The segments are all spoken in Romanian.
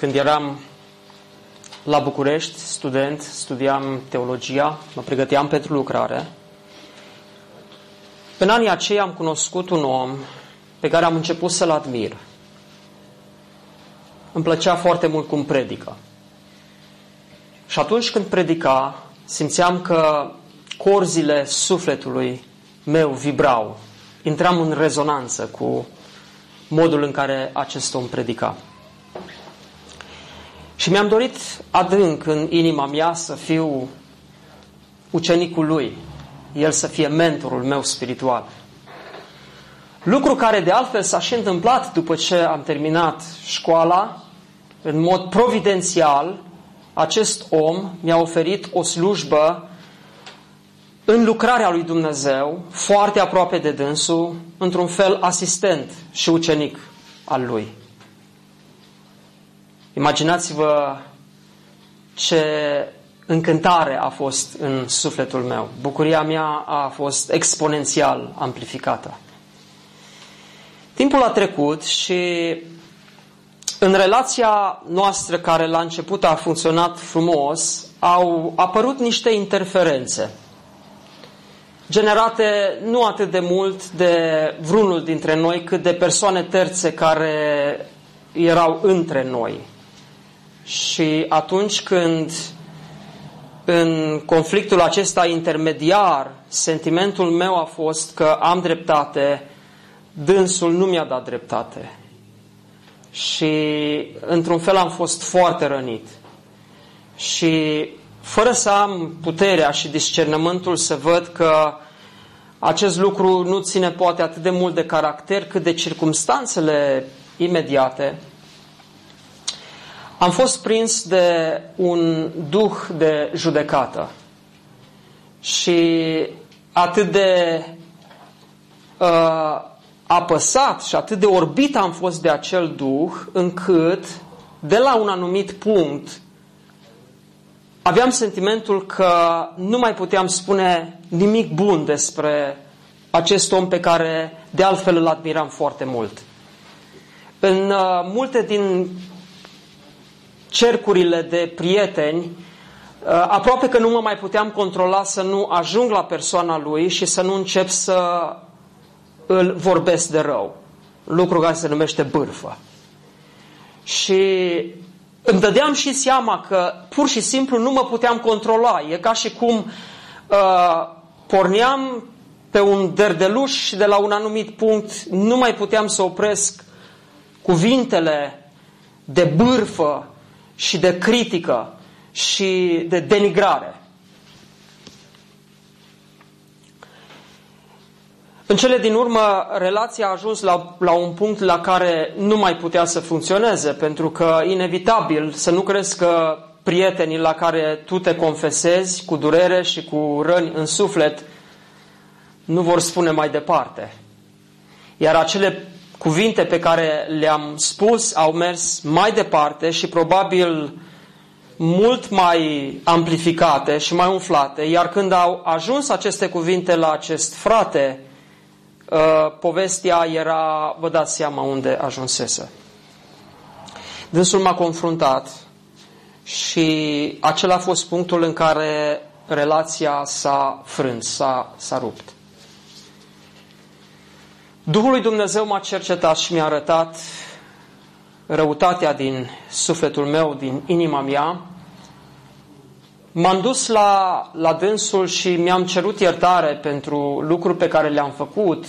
când eram la București, student, studiam teologia, mă pregăteam pentru lucrare. În anii aceia am cunoscut un om pe care am început să-l admir. Îmi plăcea foarte mult cum predică. Și atunci când predica, simțeam că corzile sufletului meu vibrau. Intram în rezonanță cu modul în care acest om predica. Și mi-am dorit adânc în inima mea să fiu ucenicul lui, el să fie mentorul meu spiritual. Lucru care de altfel s-a și întâmplat după ce am terminat școala, în mod providențial, acest om mi-a oferit o slujbă în lucrarea lui Dumnezeu, foarte aproape de dânsul, într-un fel asistent și ucenic al lui. Imaginați-vă ce încântare a fost în sufletul meu. Bucuria mea a fost exponențial amplificată. Timpul a trecut și în relația noastră care la început a funcționat frumos, au apărut niște interferențe generate nu atât de mult de vreunul dintre noi, cât de persoane terțe care erau între noi. Și atunci când în conflictul acesta intermediar, sentimentul meu a fost că am dreptate, dânsul nu mi-a dat dreptate. Și într-un fel am fost foarte rănit. Și fără să am puterea și discernământul să văd că acest lucru nu ține poate atât de mult de caracter cât de circumstanțele imediate, am fost prins de un duh de judecată și atât de uh, apăsat și atât de orbit am fost de acel duh încât de la un anumit punct aveam sentimentul că nu mai puteam spune nimic bun despre acest om pe care de altfel îl admiram foarte mult. În uh, multe din cercurile de prieteni, uh, aproape că nu mă mai puteam controla să nu ajung la persoana lui și să nu încep să îl vorbesc de rău. Lucru care se numește bârfă. Și îmi dădeam și seama că pur și simplu nu mă puteam controla. E ca și cum uh, porneam pe un derdeluș și de la un anumit punct nu mai puteam să opresc cuvintele de bârfă și de critică și de denigrare. În cele din urmă, relația a ajuns la, la un punct la care nu mai putea să funcționeze, pentru că, inevitabil, să nu crezi că prietenii la care tu te confesezi cu durere și cu răni în suflet nu vor spune mai departe. Iar acele cuvinte pe care le-am spus au mers mai departe și probabil mult mai amplificate și mai umflate, iar când au ajuns aceste cuvinte la acest frate, uh, povestea era, vă dați seama unde ajunsese. Dânsul m-a confruntat și acela a fost punctul în care relația s-a frânt, s-a, s-a rupt. Duhul lui Dumnezeu m-a cercetat și mi-a arătat răutatea din sufletul meu, din inima mea. M-am dus la, la dânsul și mi-am cerut iertare pentru lucruri pe care le-am făcut,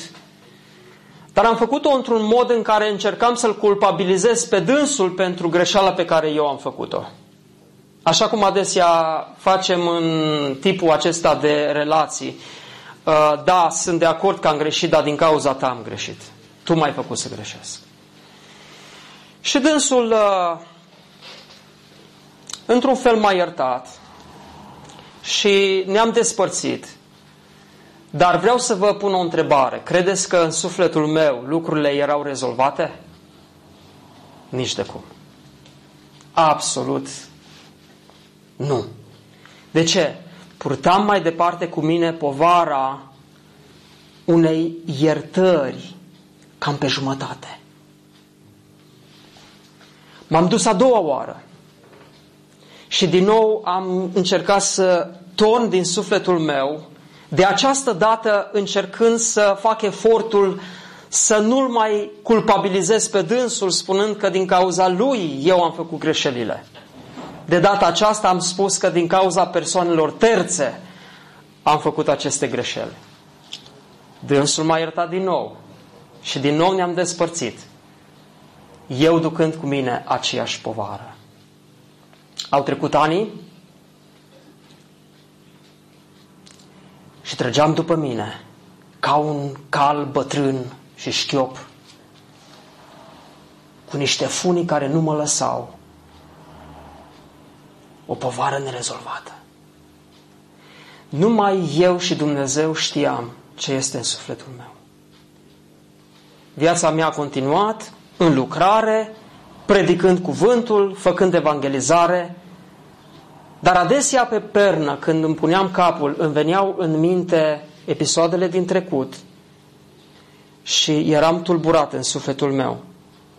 dar am făcut-o într-un mod în care încercam să-l culpabilizez pe dânsul pentru greșeala pe care eu am făcut-o. Așa cum adesea facem în tipul acesta de relații. Uh, da, sunt de acord că am greșit, dar din cauza ta am greșit. Tu m-ai făcut să greșesc. Și dânsul uh, într-un fel m-a iertat și ne-am despărțit. Dar vreau să vă pun o întrebare. Credeți că în sufletul meu lucrurile erau rezolvate? Nici de cum. Absolut nu. De ce? Purtam mai departe cu mine povara unei iertări cam pe jumătate. M-am dus a doua oară și din nou am încercat să torn din sufletul meu, de această dată încercând să fac efortul să nu-l mai culpabilizez pe dânsul spunând că din cauza lui eu am făcut greșelile. De data aceasta am spus că din cauza persoanelor terțe am făcut aceste greșeli. Dânsul m-a iertat din nou și din nou ne-am despărțit. Eu ducând cu mine aceeași povară. Au trecut ani și trăgeam după mine ca un cal bătrân și șchiop cu niște funii care nu mă lăsau o povară nerezolvată. Numai eu și Dumnezeu știam ce este în sufletul meu. Viața mea a continuat în lucrare, predicând cuvântul, făcând evangelizare, dar adesea pe pernă, când îmi puneam capul, îmi veneau în minte episoadele din trecut și eram tulburat în sufletul meu.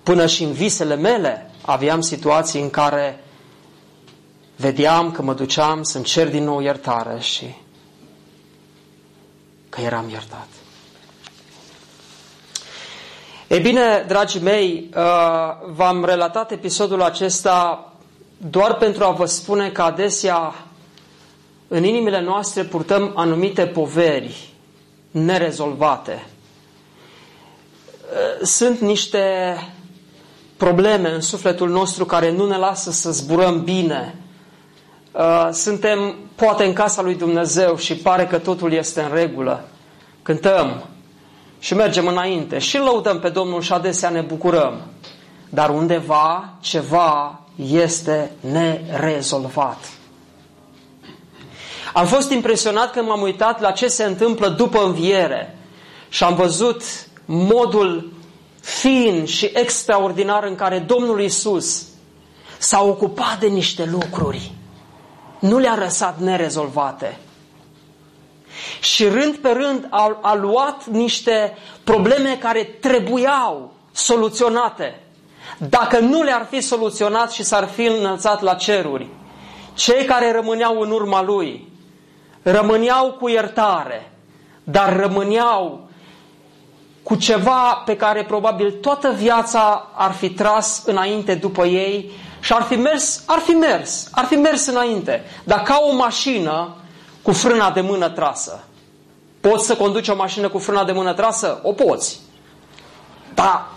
Până și în visele mele aveam situații în care vedeam că mă duceam să-mi cer din nou iertare și că eram iertat. Ei bine, dragii mei, uh, v-am relatat episodul acesta doar pentru a vă spune că adesea în inimile noastre purtăm anumite poveri nerezolvate. Uh, sunt niște probleme în sufletul nostru care nu ne lasă să zburăm bine, Uh, suntem poate în casa lui Dumnezeu și pare că totul este în regulă. Cântăm și mergem înainte și lăudăm pe Domnul și adesea ne bucurăm. Dar undeva ceva este nerezolvat. Am fost impresionat când m-am uitat la ce se întâmplă după înviere și am văzut modul fin și extraordinar în care Domnul Isus s-a ocupat de niște lucruri nu le-a lăsat nerezolvate. Și rând pe rând a, a luat niște probleme care trebuiau soluționate. Dacă nu le-ar fi soluționat și s-ar fi înălțat la ceruri, cei care rămâneau în urma lui rămâneau cu iertare, dar rămâneau cu ceva pe care probabil toată viața ar fi tras înainte după ei și ar fi mers, ar fi mers, ar fi mers înainte. Dar ca o mașină cu frâna de mână trasă. Poți să conduci o mașină cu frâna de mână trasă? O poți. Dar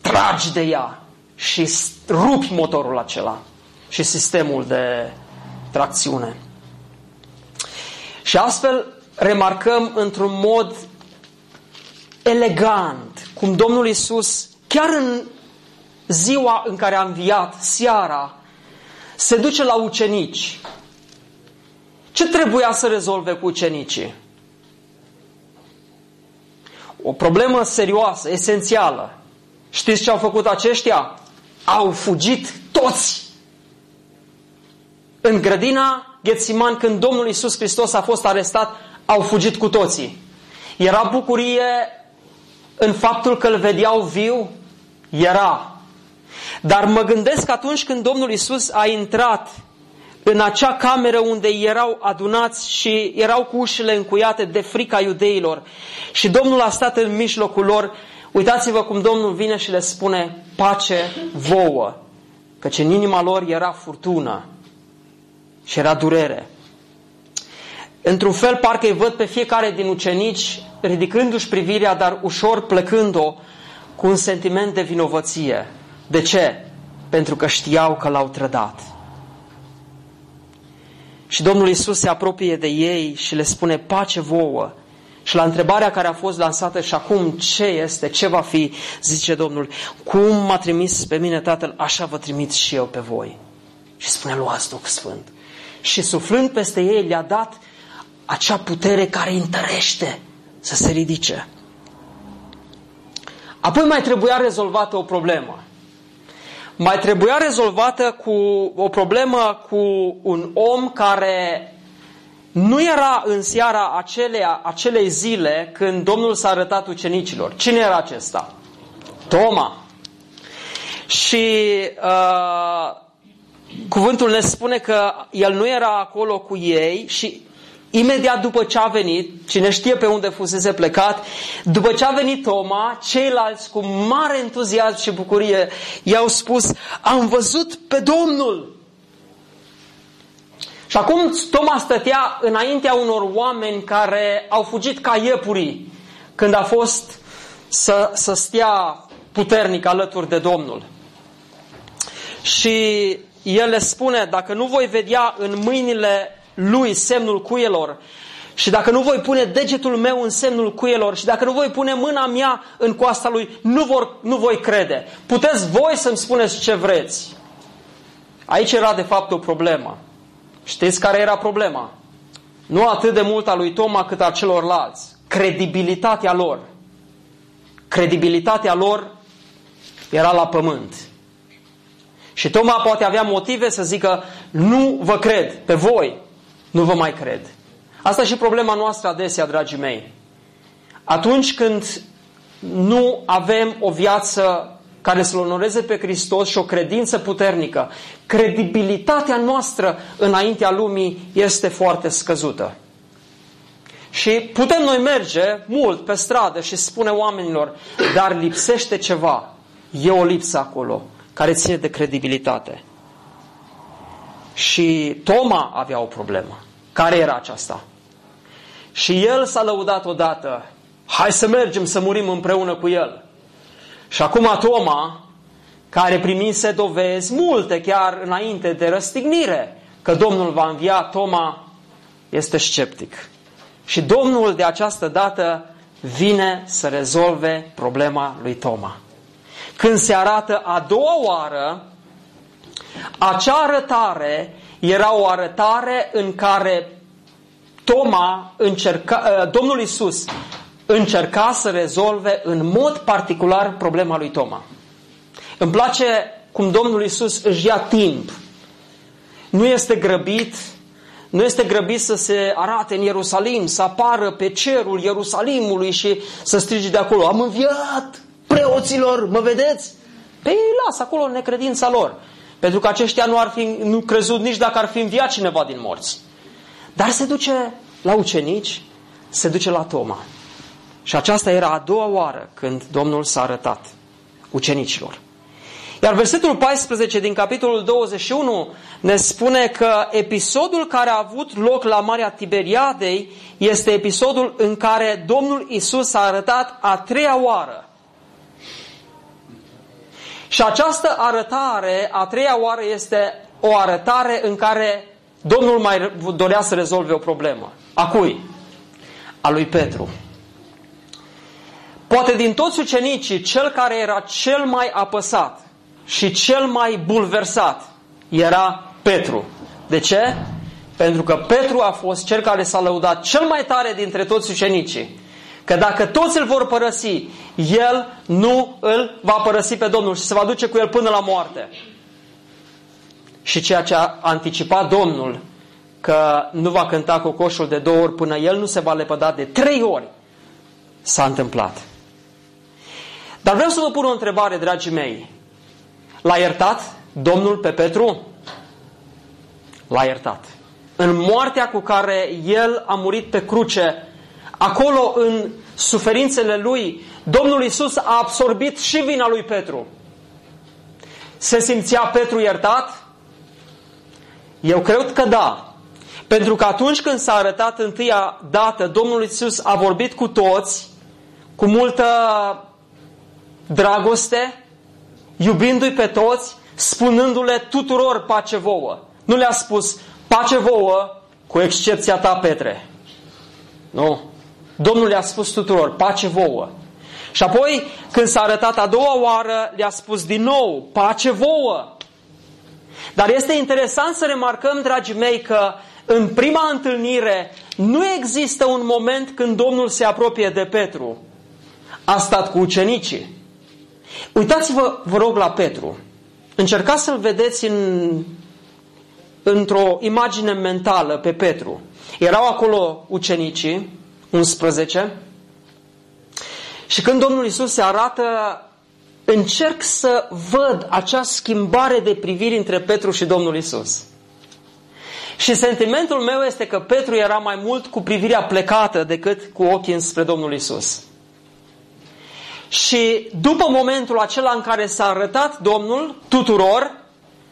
tragi de ea și rupi motorul acela și sistemul de tracțiune. Și astfel remarcăm într-un mod elegant cum Domnul Isus, chiar în ziua în care a înviat, seara, se duce la ucenici. Ce trebuia să rezolve cu ucenicii? O problemă serioasă, esențială. Știți ce au făcut aceștia? Au fugit toți. În grădina Ghețiman, când Domnul Isus Hristos a fost arestat, au fugit cu toții. Era bucurie în faptul că îl vedeau viu? Era. Dar mă gândesc că atunci când Domnul Isus a intrat în acea cameră unde erau adunați și erau cu ușile încuiate de frica iudeilor și Domnul a stat în mijlocul lor, uitați-vă cum Domnul vine și le spune pace vouă, căci în inima lor era furtună și era durere. Într-un fel, parcă îi văd pe fiecare din ucenici ridicându-și privirea, dar ușor plecând-o cu un sentiment de vinovăție. De ce? Pentru că știau că l-au trădat. Și Domnul Isus se apropie de ei și le spune pace vouă. Și la întrebarea care a fost lansată și acum ce este, ce va fi, zice Domnul, cum m-a trimis pe mine Tatăl, așa vă trimit și eu pe voi. și spune, luați Duh Sfânt. Și suflând peste ei, le-a dat acea putere care întărește să se ridice. Apoi mai trebuia rezolvată o problemă. Mai trebuia rezolvată cu o problemă cu un om care nu era în seara acelea, acelei zile când Domnul s-a arătat ucenicilor. Cine era acesta? Toma. Și uh, cuvântul ne spune că el nu era acolo cu ei și imediat după ce a venit, cine știe pe unde fusese plecat, după ce a venit Toma, ceilalți cu mare entuziasm și bucurie i-au spus, am văzut pe Domnul. Și acum Toma stătea înaintea unor oameni care au fugit ca iepurii când a fost să, să stea puternic alături de Domnul. Și el le spune, dacă nu voi vedea în mâinile lui semnul cuielor și dacă nu voi pune degetul meu în semnul cuielor și dacă nu voi pune mâna mea în coasta lui, nu, vor, nu voi crede. Puteți voi să-mi spuneți ce vreți. Aici era de fapt o problemă. Știți care era problema? Nu atât de mult a lui Toma cât a celorlalți. Credibilitatea lor. Credibilitatea lor era la pământ. Și Toma poate avea motive să zică, nu vă cred pe voi, nu vă mai cred. Asta și problema noastră adesea, dragii mei. Atunci când nu avem o viață care să-L onoreze pe Hristos și o credință puternică, credibilitatea noastră înaintea lumii este foarte scăzută. Și putem noi merge mult pe stradă și spune oamenilor, dar lipsește ceva. E o lipsă acolo care ține de credibilitate. Și Toma avea o problemă. Care era aceasta? Și el s-a lăudat odată, hai să mergem să murim împreună cu el. Și acum Toma, care primise dovezi multe chiar înainte de răstignire, că Domnul va învia, Toma este sceptic. Și Domnul de această dată vine să rezolve problema lui Toma. Când se arată a doua oară, acea arătare era o arătare în care Toma încerca, ă, Domnul Isus încerca să rezolve în mod particular problema lui Toma. Îmi place cum Domnul Isus își ia timp. Nu este grăbit, nu este grăbit să se arate în Ierusalim, să apară pe cerul Ierusalimului și să strige de acolo, am înviat preoților, mă vedeți? Pe ei lasă acolo necredința lor. Pentru că aceștia nu ar fi nu crezut nici dacă ar fi înviat cineva din morți. Dar se duce la ucenici, se duce la Toma. Și aceasta era a doua oară când Domnul s-a arătat ucenicilor. Iar versetul 14 din capitolul 21 ne spune că episodul care a avut loc la Marea Tiberiadei este episodul în care Domnul Isus s-a arătat a treia oară. Și această arătare, a treia oară, este o arătare în care Domnul mai dorea să rezolve o problemă. A cui? A lui Petru. Poate din toți ucenicii, cel care era cel mai apăsat și cel mai bulversat era Petru. De ce? Pentru că Petru a fost cel care s-a lăudat cel mai tare dintre toți ucenicii. Că dacă toți îl vor părăsi, el nu îl va părăsi pe Domnul și se va duce cu el până la moarte. Și ceea ce a anticipat Domnul, că nu va cânta cocoșul de două ori până el nu se va lepăda de trei ori, s-a întâmplat. Dar vreau să vă pun o întrebare, dragii mei. L-a iertat Domnul pe Petru? L-a iertat. În moartea cu care el a murit pe cruce, acolo în suferințele lui, Domnul Isus a absorbit și vina lui Petru. Se simțea Petru iertat? Eu cred că da. Pentru că atunci când s-a arătat întâia dată, Domnul Isus a vorbit cu toți, cu multă dragoste, iubindu-i pe toți, spunându-le tuturor pace vouă. Nu le-a spus pace vouă, cu excepția ta, Petre. Nu. Domnul le-a spus tuturor, pace vouă. Și apoi, când s-a arătat a doua oară, le-a spus din nou, pace vouă. Dar este interesant să remarcăm, dragii mei, că în prima întâlnire nu există un moment când Domnul se apropie de Petru. A stat cu ucenicii. Uitați-vă, vă rog, la Petru. Încercați să-l vedeți în, într-o imagine mentală pe Petru. Erau acolo ucenicii, 11, și când Domnul Isus se arată, încerc să văd acea schimbare de priviri între Petru și Domnul Isus. Și sentimentul meu este că Petru era mai mult cu privirea plecată decât cu ochii înspre Domnul Isus. Și după momentul acela în care s-a arătat Domnul tuturor,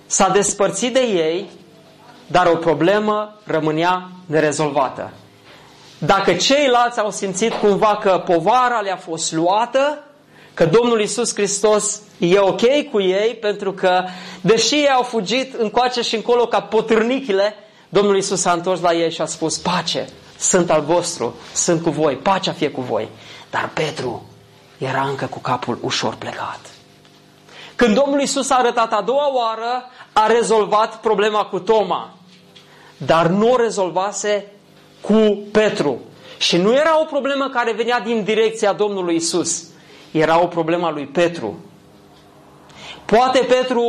s-a despărțit de ei, dar o problemă rămânea nerezolvată. Dacă ceilalți au simțit cumva că povara le-a fost luată, că Domnul Isus Hristos e ok cu ei, pentru că, deși ei au fugit încoace și încolo ca potârnichile, Domnul Isus s-a întors la ei și a spus, pace, sunt al vostru, sunt cu voi, pacea fie cu voi. Dar Petru era încă cu capul ușor plecat. Când Domnul Isus a arătat a doua oară, a rezolvat problema cu Toma, dar nu o rezolvase cu Petru. Și nu era o problemă care venea din direcția Domnului Isus. Era o problemă a lui Petru. Poate Petru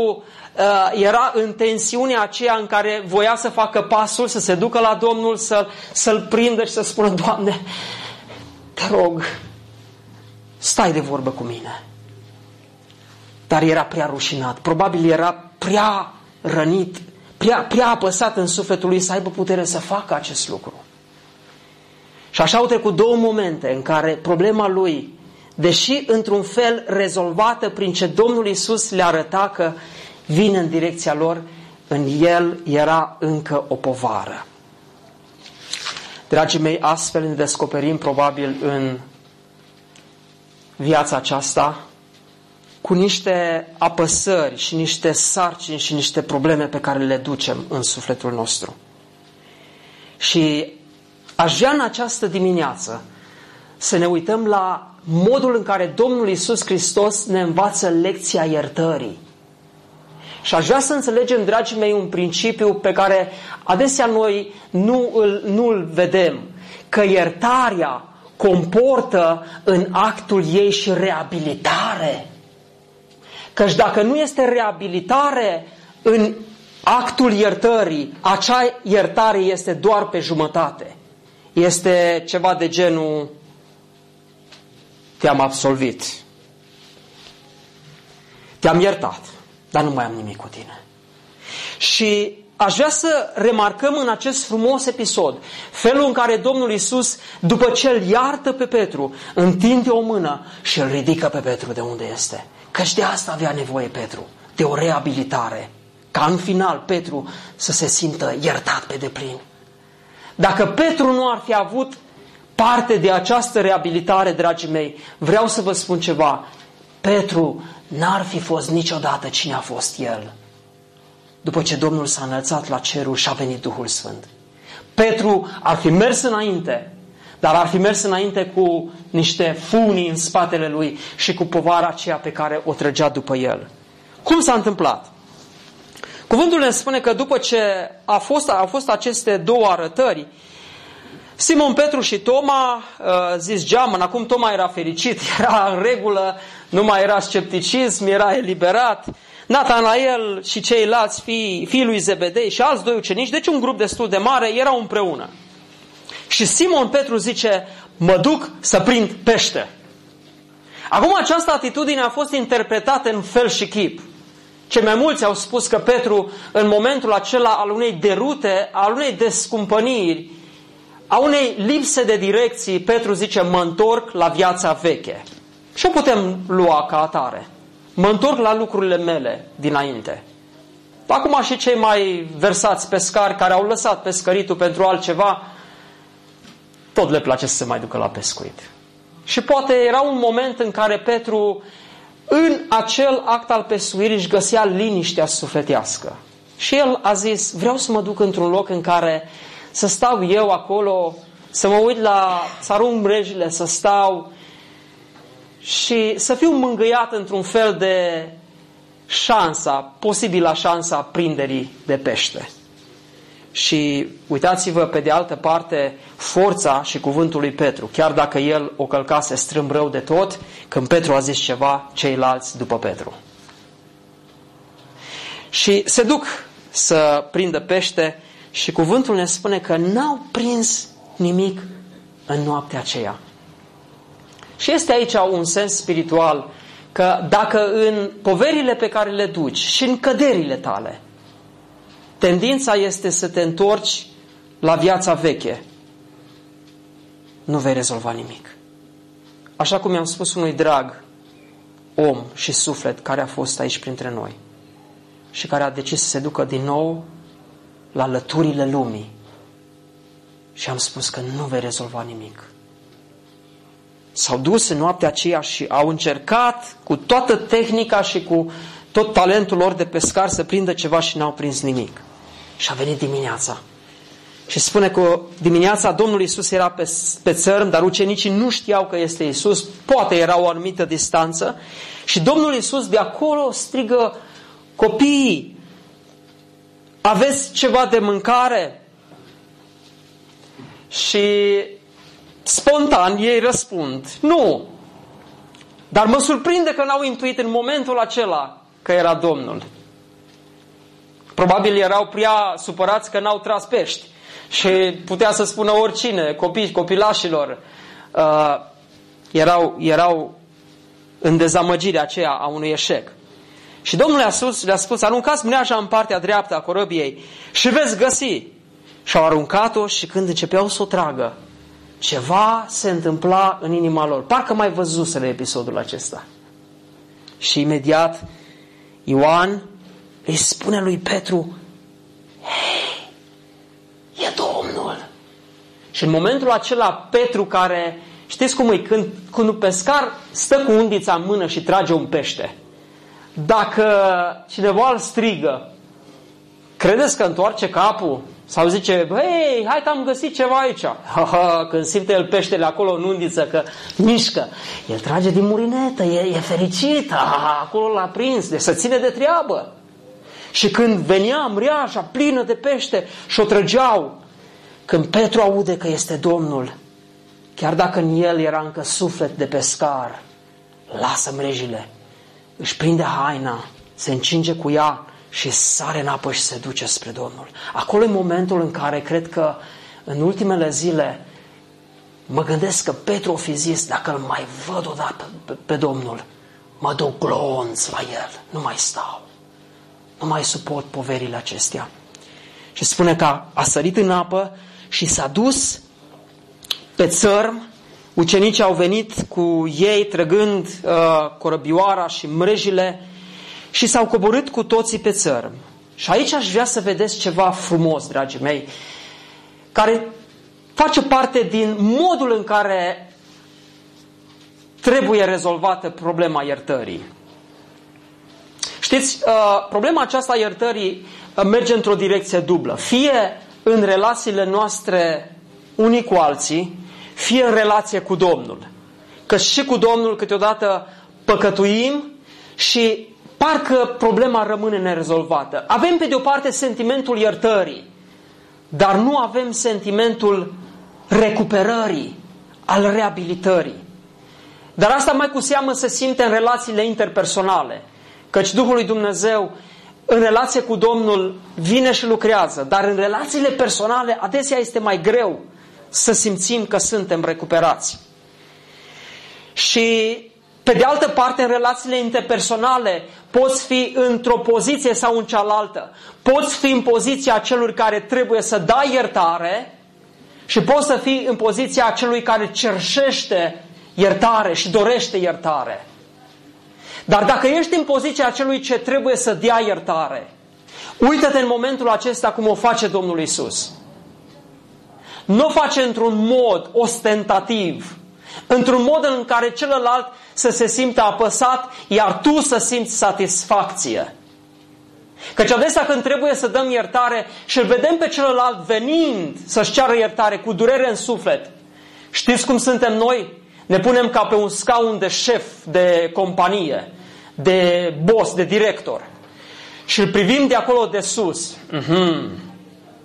uh, era în tensiunea aceea în care voia să facă pasul, să se ducă la Domnul, să, să-l prindă și să spună, Doamne, te rog, stai de vorbă cu mine. Dar era prea rușinat, probabil era prea rănit, prea, prea apăsat în sufletul lui să aibă putere să facă acest lucru. Și așa au trecut două momente în care problema lui, deși într-un fel rezolvată prin ce Domnul Isus le arăta că vine în direcția lor, în el era încă o povară. Dragii mei, astfel ne descoperim probabil în viața aceasta cu niște apăsări și niște sarcini și niște probleme pe care le ducem în sufletul nostru. Și Aș vrea în această dimineață să ne uităm la modul în care Domnul Isus Hristos ne învață lecția iertării. Și aș vrea să înțelegem, dragii mei, un principiu pe care adesea noi nu îl, nu îl vedem. Că iertarea comportă în actul ei și reabilitare. Căci dacă nu este reabilitare în actul iertării, acea iertare este doar pe jumătate este ceva de genul te-am absolvit, te-am iertat, dar nu mai am nimic cu tine. Și aș vrea să remarcăm în acest frumos episod felul în care Domnul Isus, după ce îl iartă pe Petru, întinde o mână și îl ridică pe Petru de unde este. Căci de asta avea nevoie Petru, de o reabilitare. Ca în final Petru să se simtă iertat pe deplin. Dacă Petru nu ar fi avut parte de această reabilitare, dragii mei, vreau să vă spun ceva. Petru n-ar fi fost niciodată cine a fost el. După ce Domnul s-a înălțat la cerul și a venit Duhul Sfânt. Petru ar fi mers înainte, dar ar fi mers înainte cu niște funii în spatele lui și cu povara aceea pe care o trăgea după el. Cum s-a întâmplat? Cuvântul ne spune că după ce a fost, au fost aceste două arătări, Simon Petru și Toma, uh, zis geamăn, acum Toma era fericit, era în regulă, nu mai era scepticism, era eliberat. Natanael și ceilalți fii, fii lui Zebedei și alți doi ucenici, deci un grup destul de mare, erau împreună. Și Simon Petru zice, mă duc să prind pește. Acum această atitudine a fost interpretată în fel și chip. Cei mai mulți au spus că Petru, în momentul acela al unei derute, al unei descumpăniri, a unei lipse de direcții, Petru zice, mă întorc la viața veche. Și o putem lua ca atare. Mă întorc la lucrurile mele dinainte. Acum și cei mai versați pescari care au lăsat pescăritul pentru altceva, tot le place să se mai ducă la pescuit. Și poate era un moment în care Petru în acel act al pescuirii își găsea liniștea sufletească. Și el a zis, vreau să mă duc într-un loc în care să stau eu acolo, să mă uit la, să arunc mrejile, să stau și să fiu mângâiat într-un fel de șansa, posibila șansa prinderii de pește. Și uitați-vă pe de altă parte forța și cuvântul lui Petru. Chiar dacă el o călcase strâmb rău de tot, când Petru a zis ceva, ceilalți după Petru. Și se duc să prindă pește și cuvântul ne spune că n-au prins nimic în noaptea aceea. Și este aici un sens spiritual că dacă în poverile pe care le duci și în căderile tale, tendința este să te întorci la viața veche, nu vei rezolva nimic. Așa cum i-am spus unui drag om și suflet care a fost aici printre noi și care a decis să se ducă din nou la lăturile lumii. Și am spus că nu vei rezolva nimic. S-au dus în noaptea aceea și au încercat cu toată tehnica și cu tot talentul lor de pescar să prindă ceva și n-au prins nimic. Și a venit dimineața. Și spune că dimineața Domnul Isus era pe, pe țărm, dar ucenicii nu știau că este Isus. Poate era o anumită distanță. Și Domnul Isus de acolo strigă, copiii, aveți ceva de mâncare? Și spontan ei răspund, nu. Dar mă surprinde că n-au intuit în momentul acela că era Domnul. Probabil erau prea supărați că n-au tras pești. Și putea să spună oricine, copii, copilașilor, uh, erau, erau în dezamăgirea aceea a unui eșec. Și Domnul le-a spus, le-a spus aruncați mreaja în partea dreaptă a corăbiei și veți găsi. Și au aruncat-o și când începeau să o tragă, ceva se întâmpla în inima lor. Parcă mai văzuseră episodul acesta. Și imediat Ioan își spune lui Petru, Hei, e Domnul. Și în momentul acela Petru care, știți cum e, când, când un pescar stă cu undița în mână și trage un pește, dacă cineva îl strigă, credeți că întoarce capul? Sau zice, hei, hai că am găsit ceva aici. Ha, ha, când simte el peștele acolo în undiță că mișcă, el trage din murinetă, e, e fericit, ha, ha, acolo l-a prins, deci să ține de treabă. Și când venea mreaja plină de pește și o trăgeau, când Petru aude că este Domnul, chiar dacă în el era încă suflet de pescar, lasă mrejile, își prinde haina, se încinge cu ea și sare în apă și se duce spre Domnul. Acolo e momentul în care cred că în ultimele zile mă gândesc că Petru o fi zis, dacă îl mai văd odată pe, pe Domnul, mă duc glonț la el, nu mai stau. Nu mai suport poverile acestea. Și spune că a sărit în apă și s-a dus pe țărm. Ucenicii au venit cu ei trăgând uh, corăbioara și mrejile și s-au coborât cu toții pe țărm. Și aici aș vrea să vedeți ceva frumos, dragii mei, care face parte din modul în care trebuie rezolvată problema iertării. Știți, uh, problema aceasta a iertării uh, merge într-o direcție dublă. Fie în relațiile noastre unii cu alții, fie în relație cu Domnul. Că și cu Domnul câteodată păcătuim și parcă problema rămâne nerezolvată. Avem pe de o parte sentimentul iertării, dar nu avem sentimentul recuperării, al reabilitării. Dar asta mai cu seamă se simte în relațiile interpersonale. Căci Duhul lui Dumnezeu în relație cu Domnul vine și lucrează, dar în relațiile personale adesea este mai greu să simțim că suntem recuperați. Și pe de altă parte, în relațiile interpersonale, poți fi într-o poziție sau în cealaltă. Poți fi în poziția celui care trebuie să dai iertare și poți să fii în poziția celui care cerșește iertare și dorește iertare. Dar dacă ești în poziția celui ce trebuie să dea iertare, uită-te în momentul acesta cum o face Domnul Isus. Nu o face într-un mod ostentativ, într-un mod în care celălalt să se simtă apăsat, iar tu să simți satisfacție. Căci adesea când trebuie să dăm iertare și îl vedem pe celălalt venind să-și ceară iertare cu durere în suflet, știți cum suntem noi? Ne punem ca pe un scaun de șef de companie de boss, de director. Și îl privim de acolo de sus. Mm-hmm.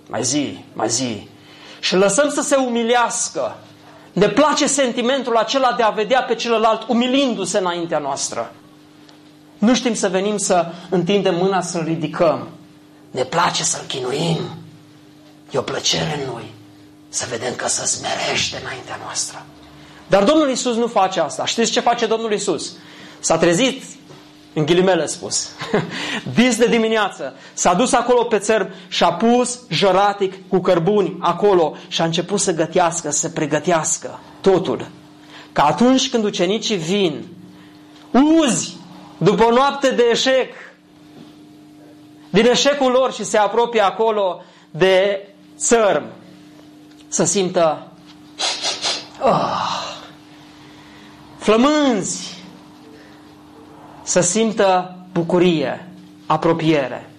Mai zi, mai zi. Și îl lăsăm să se umilească. Ne place sentimentul acela de a vedea pe celălalt umilindu-se înaintea noastră. Nu știm să venim să întindem mâna să-l ridicăm. Ne place să-l chinuim. E o plăcere în noi să vedem că se smerește înaintea noastră. Dar Domnul Isus nu face asta. Știți ce face Domnul Isus? S-a trezit, în ghilimele spus, dis de dimineață, s-a dus acolo pe țărm și a pus jăratic cu cărbuni acolo și a început să gătească, să pregătească totul. Ca atunci când ucenicii vin, uzi, după o noapte de eșec, din eșecul lor și se apropie acolo de țărm, să simtă oh, flămânzi, să simtă bucurie, apropiere.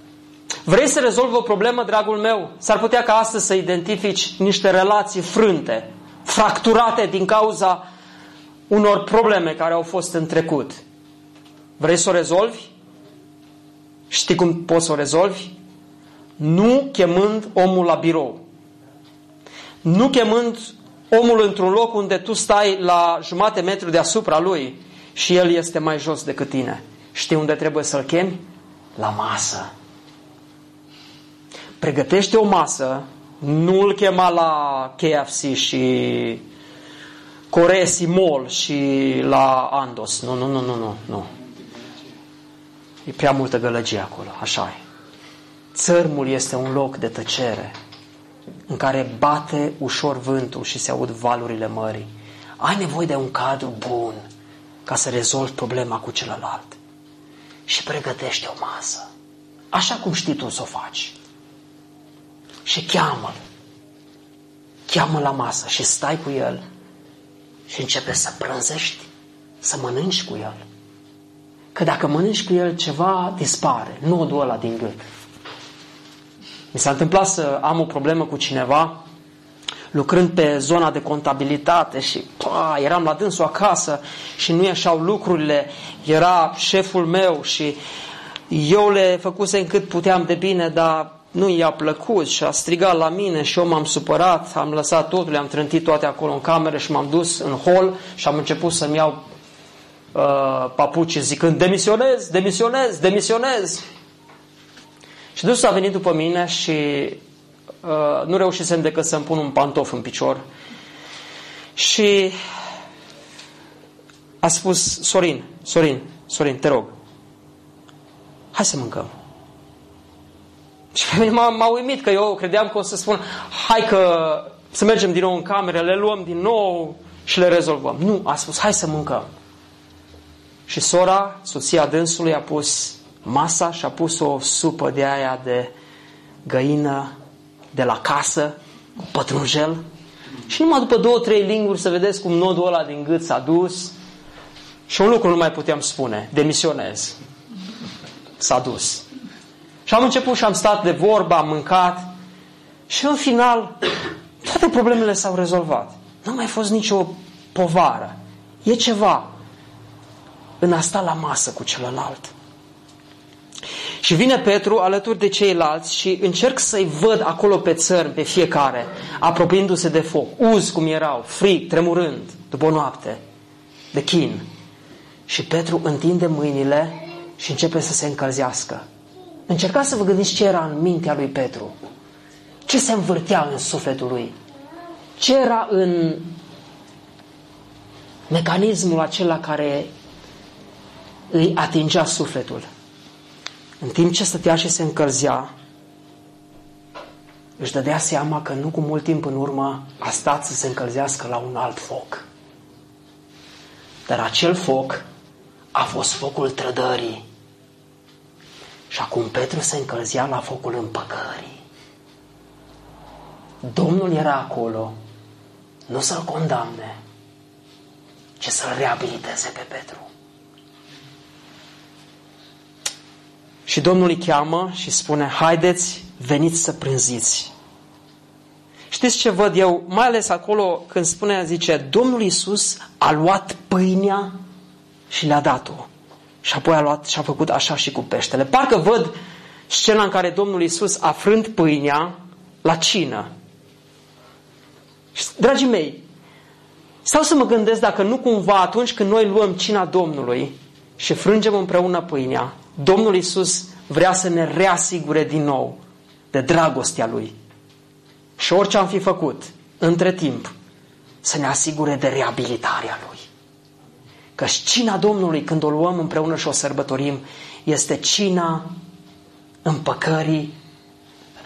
Vrei să rezolvi o problemă, dragul meu? S-ar putea ca astăzi să identifici niște relații frânte, fracturate din cauza unor probleme care au fost în trecut. Vrei să o rezolvi? Știi cum poți să o rezolvi? Nu chemând omul la birou. Nu chemând omul într-un loc unde tu stai la jumate metru deasupra lui și el este mai jos decât tine. Știi unde trebuie să-l chemi? La masă. Pregătește o masă, nu îl chema la KFC și Coresi Mall și la Andos. Nu, nu, nu, nu, nu, nu. E prea multă gălăgie acolo, așa e. Țărmul este un loc de tăcere în care bate ușor vântul și se aud valurile mării. Ai nevoie de un cadru bun ca să rezolvi problema cu celălalt. Și pregătește o masă. Așa cum știi tu să o faci. Și cheamă-l. Cheamă la masă și stai cu el și începe să prânzești, să mănânci cu el. Că dacă mănânci cu el, ceva dispare, nodul ăla din gât. Mi s-a întâmplat să am o problemă cu cineva lucrând pe zona de contabilitate și pa, eram la dânsul acasă și nu ieșeau lucrurile, era șeful meu și eu le făcusem cât puteam de bine, dar nu i-a plăcut și a strigat la mine și eu m-am supărat, am lăsat totul, le-am trântit toate acolo în cameră și m-am dus în hol și am început să-mi iau uh, papuci zicând demisionez, demisionez, demisionez. Și dânsul a venit după mine și uh, nu reușisem decât să-mi pun un pantof în picior. Și a spus, Sorin, Sorin, Sorin, te rog, hai să mâncăm. Și pe mine m-a, m-a uimit că eu credeam că o să spun, hai că să mergem din nou în cameră, le luăm din nou și le rezolvăm. Nu, a spus, hai să mâncăm. Și sora, soția dânsului, a pus masa și a pus o supă de aia de găină de la casă cu pătrunjel și numai după două, trei linguri să vedeți cum nodul ăla din gât s-a dus și un lucru nu mai puteam spune, demisionez. S-a dus. Și am început și am stat de vorbă, am mâncat și în final toate problemele s-au rezolvat. Nu a mai fost nicio povară. E ceva în a sta la masă cu celălalt. Și vine Petru alături de ceilalți și încerc să-i văd acolo pe țărm, pe fiecare, apropiindu-se de foc, uz cum erau, frig, tremurând, după o noapte, de chin. Și Petru întinde mâinile și începe să se încălzească. Încercați să vă gândiți ce era în mintea lui Petru. Ce se învârtea în sufletul lui? Ce era în mecanismul acela care îi atingea sufletul? În timp ce stătea și se încălzea, își dădea seama că nu cu mult timp în urmă a stat să se încălzească la un alt foc. Dar acel foc a fost focul trădării. Și acum Petru se încălzea la focul împăcării. Domnul era acolo, nu să-l condamne, ci să-l reabiliteze pe Petru. Și Domnul îi cheamă și spune, haideți, veniți să prânziți. Știți ce văd eu? Mai ales acolo când spune, zice, Domnul Iisus a luat pâinea și le-a dat-o. Și apoi a luat și a făcut așa și cu peștele. Parcă văd scena în care Domnul Isus a frânt pâinea la cină. Dragii mei, stau să mă gândesc dacă nu cumva atunci când noi luăm cina Domnului și frângem împreună pâinea, Domnul Isus vrea să ne reasigure din nou de dragostea Lui. Și orice am fi făcut, între timp, să ne asigure de reabilitarea Lui. Că cina Domnului, când o luăm împreună și o sărbătorim, este cina împăcării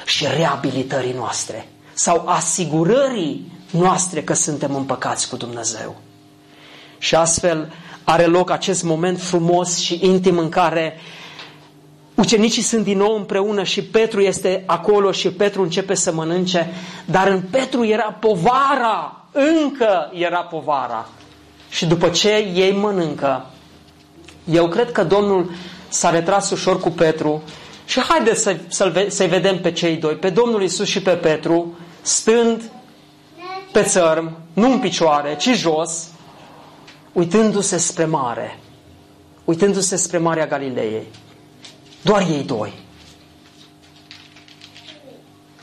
și reabilitării noastre sau asigurării noastre că suntem împăcați cu Dumnezeu. Și astfel are loc acest moment frumos și intim în care ucenicii sunt din nou împreună și Petru este acolo și Petru începe să mănânce, dar în Petru era povara, încă era povara. Și după ce ei mănâncă, eu cred că Domnul s-a retras ușor cu Petru și haideți să, să să vedem pe cei doi, pe Domnul Isus și pe Petru, stând pe țărm, nu în picioare, ci jos, uitându-se spre mare, uitându-se spre Marea Galilei. Doar ei doi.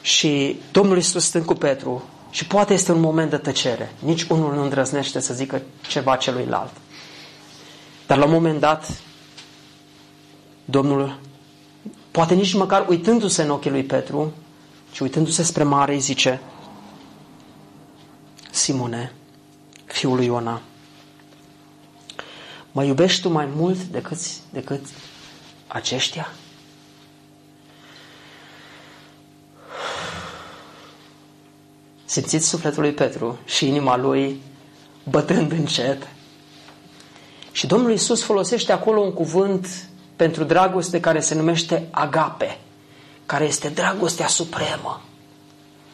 Și Domnul Isus stând cu Petru și poate este un moment de tăcere. Nici unul nu îndrăznește să zică ceva celuilalt. Dar la un moment dat, Domnul, poate nici măcar uitându-se în ochii lui Petru, ci uitându-se spre mare, îi zice, Simone, fiul lui Iona, mă iubești tu mai mult decât, decât aceștia? Simțiți sufletul lui Petru și inima lui bătând încet. Și Domnul Isus folosește acolo un cuvânt pentru dragoste care se numește agape, care este dragostea supremă.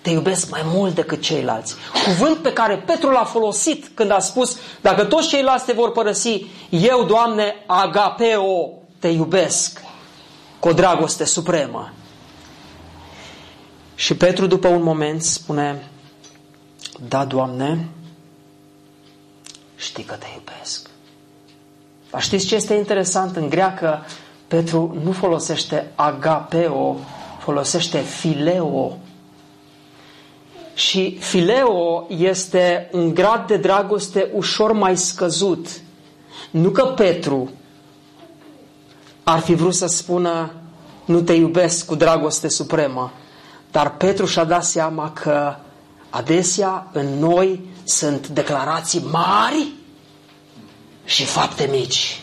Te iubesc mai mult decât ceilalți. Cuvânt pe care Petru l-a folosit când a spus, dacă toți ceilalți te vor părăsi, eu, Doamne, agapeo, te iubesc cu o dragoste supremă. Și Petru, după un moment, spune, da, Doamne, știi că te iubesc. Dar știți ce este interesant? În greacă, Petru nu folosește agapeo, folosește fileo. Și fileo este un grad de dragoste ușor mai scăzut. Nu că Petru ar fi vrut să spună nu te iubesc cu dragoste supremă, dar Petru și-a dat seama că adesea în noi sunt declarații mari și fapte mici.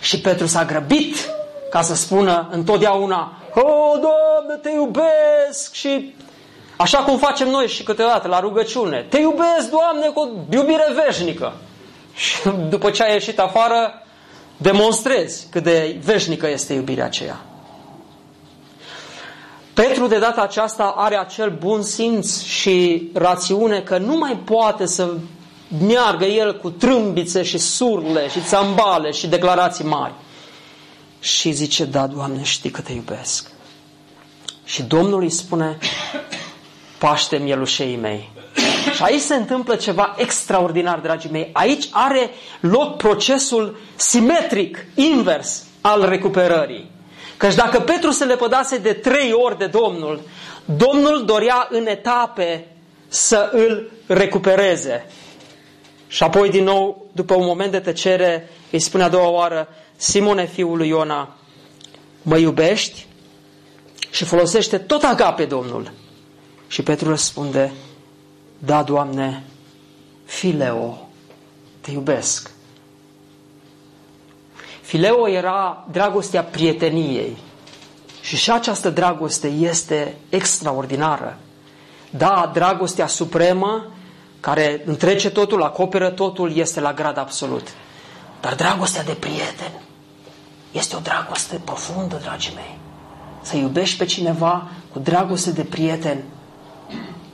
Și Petru s-a grăbit ca să spună întotdeauna, O, Doamne, te iubesc! Și așa cum facem noi și câteodată la rugăciune, te iubesc, Doamne, cu iubire veșnică. Și după ce ai ieșit afară, demonstrezi cât de veșnică este iubirea aceea. Petru de data aceasta are acel bun simț și rațiune că nu mai poate să meargă el cu trâmbițe și surle și țambale și declarații mari. Și zice, da, Doamne, știi că te iubesc. Și Domnul îi spune, paște mielușei mei. Și aici se întâmplă ceva extraordinar, dragii mei. Aici are loc procesul simetric, invers, al recuperării. Căci dacă Petru se lepădase de trei ori de Domnul, Domnul dorea în etape să îl recupereze. Și apoi, din nou, după un moment de tăcere, îi spune a doua oară, Simone, fiul lui Iona, mă iubești? Și folosește tot agape Domnul. Și Petru răspunde, da, Doamne, fileo, te iubesc. Fileo era dragostea prieteniei. Și și această dragoste este extraordinară. Da, dragostea supremă, care întrece totul, acoperă totul, este la grad absolut. Dar dragostea de prieten este o dragoste profundă, dragii mei. Să iubești pe cineva cu dragoste de prieten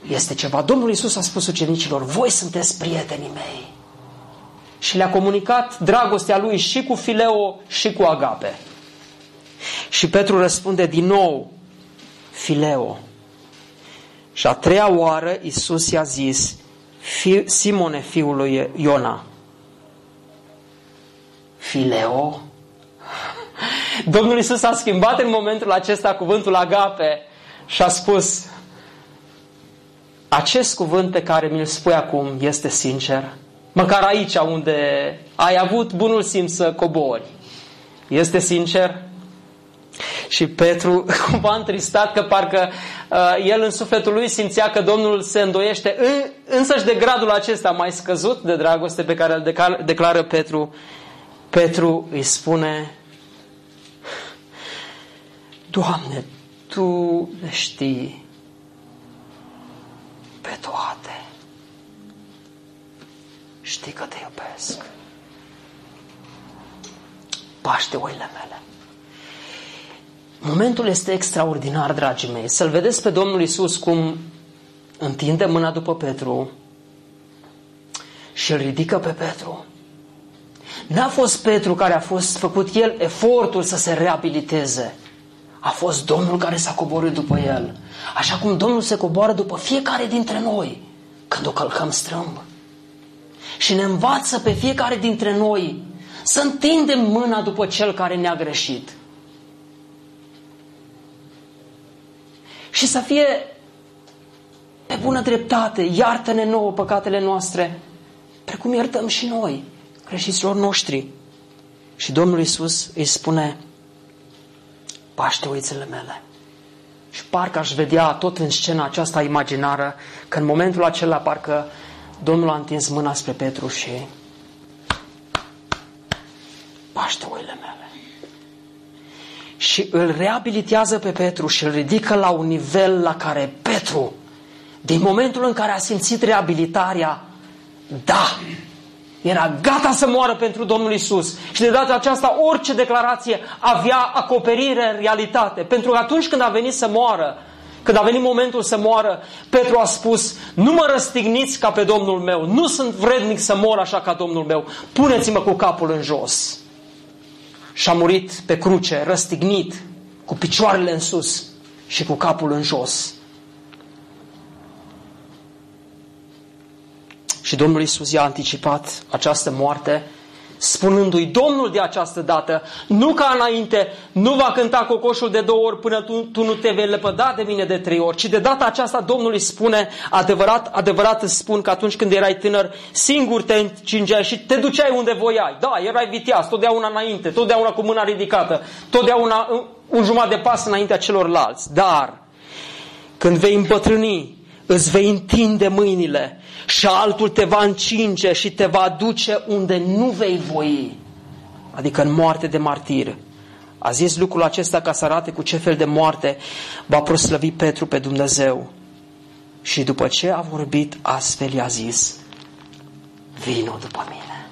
este ceva. Domnul Isus a spus ucenicilor, voi sunteți prietenii mei. Și le-a comunicat dragostea lui și cu Fileo și cu Agape. Și Petru răspunde din nou, Fileo. Și a treia oară Isus i-a zis, Simone, fiul lui Iona, Fileo, Domnul Isus a schimbat în momentul acesta cuvântul agape și a spus acest cuvânt pe care mi-l spui acum este sincer? Măcar aici unde ai avut bunul simț să cobori. Este sincer? Și Petru, cumva întristat că parcă uh, el în sufletul lui simțea că Domnul se îndoiește în, însăși de gradul acesta mai scăzut de dragoste pe care îl declară Petru, Petru îi spune Doamne, Tu le știi pe toate. Știi că te iubesc. Paște oile mele. Momentul este extraordinar, dragii mei. Să-L vedeți pe Domnul Isus cum întinde mâna după Petru și îl ridică pe Petru. N-a fost Petru care a fost făcut el efortul să se reabiliteze. A fost Domnul care s-a coborât după el. Așa cum Domnul se coboară după fiecare dintre noi când o călcăm strâmb. Și ne învață pe fiecare dintre noi să întindem mâna după cel care ne-a greșit. Și să fie pe bună dreptate, iartă-ne nouă păcatele noastre, precum iertăm și noi greșiților noștri. Și Domnul Isus îi spune, paște oițele mele. Și parcă aș vedea tot în scena aceasta imaginară că în momentul acela parcă Domnul a întins mâna spre Petru și paște oile mele. Și îl reabilitează pe Petru și îl ridică la un nivel la care Petru, din momentul în care a simțit reabilitarea, da, era gata să moară pentru Domnul Isus. Și de data aceasta orice declarație avea acoperire în realitate. Pentru că atunci când a venit să moară, când a venit momentul să moară, Petru a spus, nu mă răstigniți ca pe Domnul meu, nu sunt vrednic să mor așa ca Domnul meu, puneți-mă cu capul în jos. Și a murit pe cruce, răstignit, cu picioarele în sus și cu capul în jos. Și Domnul Isus i-a anticipat această moarte, spunându-i Domnul de această dată, nu ca înainte, nu va cânta cocoșul de două ori până tu, tu nu te vei lepăda de mine de trei ori, ci de data aceasta Domnul îi spune, adevărat, adevărat îți spun că atunci când erai tânăr, singur te încingeai și te duceai unde voiai. Da, erai viteaz, totdeauna înainte, totdeauna cu mâna ridicată, totdeauna un jumătate de pas înaintea celorlalți. Dar, când vei îmbătrâni, îți vei întinde mâinile și altul te va încinge și te va duce unde nu vei voi, adică în moarte de martir. A zis lucrul acesta ca să arate cu ce fel de moarte va proslăvi Petru pe Dumnezeu. Și după ce a vorbit astfel i-a zis, vino după mine.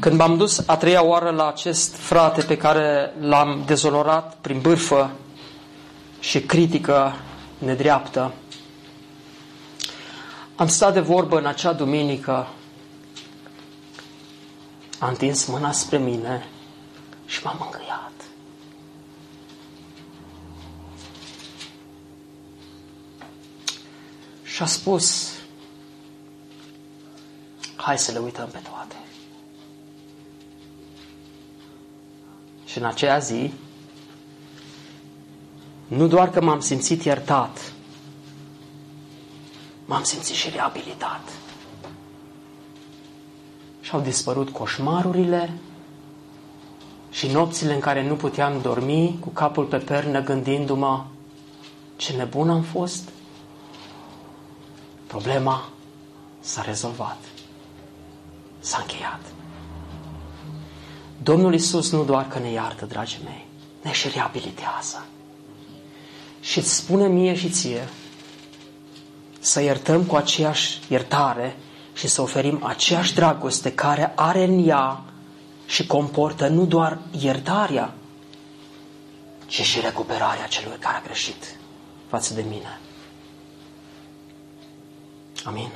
Când m-am dus a treia oară la acest frate pe care l-am dezonorat prin bârfă și critică nedreaptă, am stat de vorbă în acea duminică, a întins mâna spre mine și m-a mângâiat. Și a spus, hai să le uităm pe toate. Și în aceea zi, nu doar că m-am simțit iertat, m-am simțit și reabilitat. Și au dispărut coșmarurile și nopțile în care nu puteam dormi cu capul pe pernă gândindu-mă ce nebun am fost. Problema s-a rezolvat. S-a încheiat. Domnul Isus nu doar că ne iartă, dragii mei, ne și reabilitează. Și îți spune mie și ție să iertăm cu aceeași iertare și să oferim aceeași dragoste care are în ea și comportă nu doar iertarea, ci și recuperarea celui care a greșit față de mine. Amin.